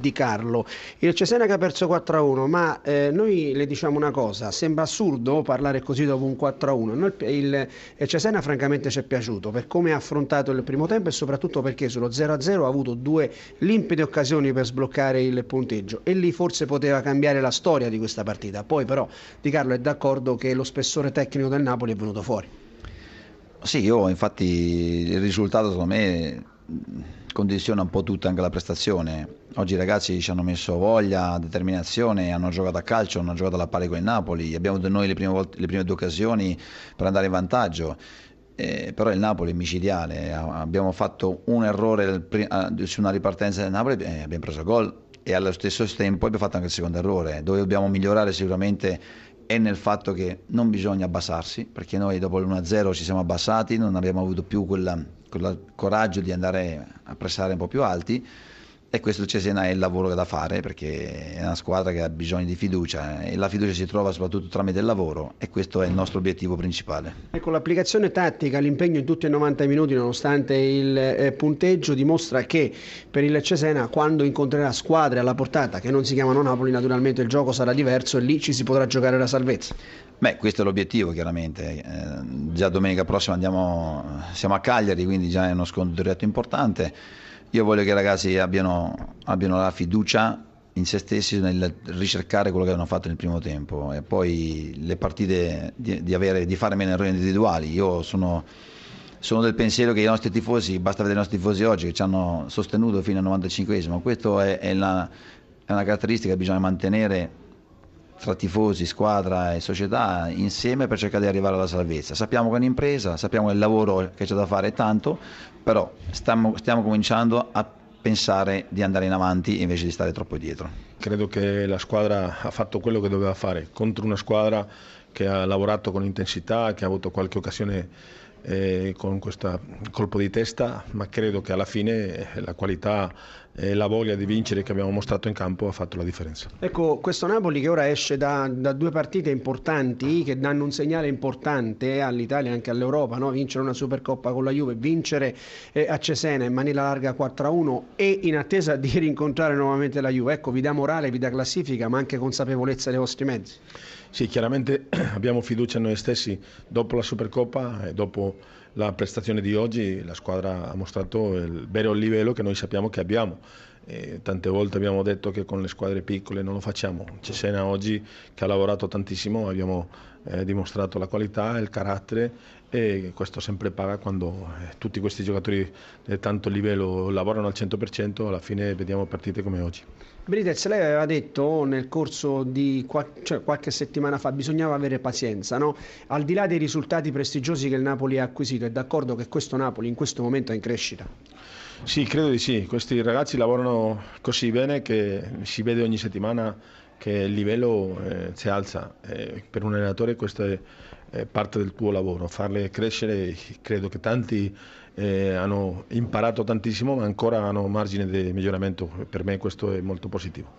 Di Carlo, il Cesena che ha perso 4-1, ma eh, noi le diciamo una cosa, sembra assurdo parlare così dopo un 4-1, il, il, Cesena francamente ci è piaciuto per come ha affrontato il primo tempo e soprattutto perché sullo 0-0 ha avuto due limpide occasioni per sbloccare il punteggio e lì forse poteva cambiare la storia di questa partita, poi però Di Carlo è d'accordo che lo spessore tecnico del Napoli è venuto fuori. Sì, io infatti il risultato secondo me condiziona un po' tutta anche la prestazione. Oggi i ragazzi ci hanno messo voglia, determinazione, hanno giocato a calcio, hanno giocato alla pari con il Napoli, abbiamo noi le prime, volte, le prime due occasioni per andare in vantaggio. Eh, però il Napoli è micidiale, abbiamo fatto un errore su una ripartenza del Napoli e eh, abbiamo preso gol e allo stesso tempo abbiamo fatto anche il secondo errore, dove dobbiamo migliorare sicuramente è nel fatto che non bisogna abbassarsi, perché noi dopo l'1-0 ci siamo abbassati, non abbiamo avuto più quella il coraggio di andare a pressare un po' più alti e questo il Cesena è il lavoro da fare perché è una squadra che ha bisogno di fiducia e la fiducia si trova soprattutto tramite il lavoro e questo è il nostro obiettivo principale. Ecco, l'applicazione tattica, l'impegno in tutti i 90 minuti nonostante il eh, punteggio dimostra che per il Cesena quando incontrerà squadre alla portata che non si chiamano Napoli naturalmente il gioco sarà diverso e lì ci si potrà giocare la salvezza. Beh, questo è l'obiettivo chiaramente, eh, già domenica prossima andiamo, siamo a Cagliari quindi già è uno scontro diretto importante io voglio che i ragazzi abbiano, abbiano la fiducia in se stessi nel ricercare quello che hanno fatto nel primo tempo e poi le partite di, di, avere, di fare meno errori individuali. Io sono, sono, del pensiero che i nostri tifosi, basta vedere i nostri tifosi oggi che ci hanno sostenuto fino al 95esimo, questa è, è, è una caratteristica che bisogna mantenere tra tifosi, squadra e società insieme per cercare di arrivare alla salvezza. Sappiamo che è un'impresa, sappiamo che il lavoro che c'è da fare è tanto, però stiamo, stiamo cominciando a pensare di andare in avanti invece di stare troppo dietro. Credo che la squadra ha fatto quello che doveva fare contro una squadra che ha lavorato con intensità, che ha avuto qualche occasione eh, con questo colpo di testa, ma credo che alla fine la qualità e la voglia di vincere che abbiamo mostrato in campo ha fatto la differenza. Ecco, questo Napoli che ora esce da, da due partite importanti che danno un segnale importante all'Italia e anche all'Europa, no? vincere una Supercoppa con la Juve, vincere eh, a Cesena in maniera larga 4-1 e in attesa di rincontrare nuovamente la Juve. Ecco, vi dà morale, vi dà classifica, ma anche consapevolezza dei vostri mezzi. Sì, chiaramente abbiamo fiducia in noi stessi. Dopo la Supercoppa e dopo la prestazione di oggi, la squadra ha mostrato il vero livello che noi sappiamo che abbiamo. E tante volte abbiamo detto che con le squadre piccole non lo facciamo. Cesena oggi che ha lavorato tantissimo, abbiamo eh, dimostrato la qualità il carattere e questo sempre paga quando eh, tutti questi giocatori di tanto livello lavorano al 100%, alla fine vediamo partite come oggi. Benitez, lei aveva detto nel corso di qual- cioè qualche settimana fa bisognava avere pazienza, no? al di là dei risultati prestigiosi che il Napoli ha acquisito, è d'accordo che questo Napoli in questo momento è in crescita? Sì, credo di sì, questi ragazzi lavorano così bene che si vede ogni settimana che il livello eh, si alza. Eh, per un allenatore questo è, è, parte del tuo lavoro, farle crescere. Credo che tanti eh, hanno imparato tantissimo, ma ancora hanno margine di miglioramento. Per me questo è molto positivo.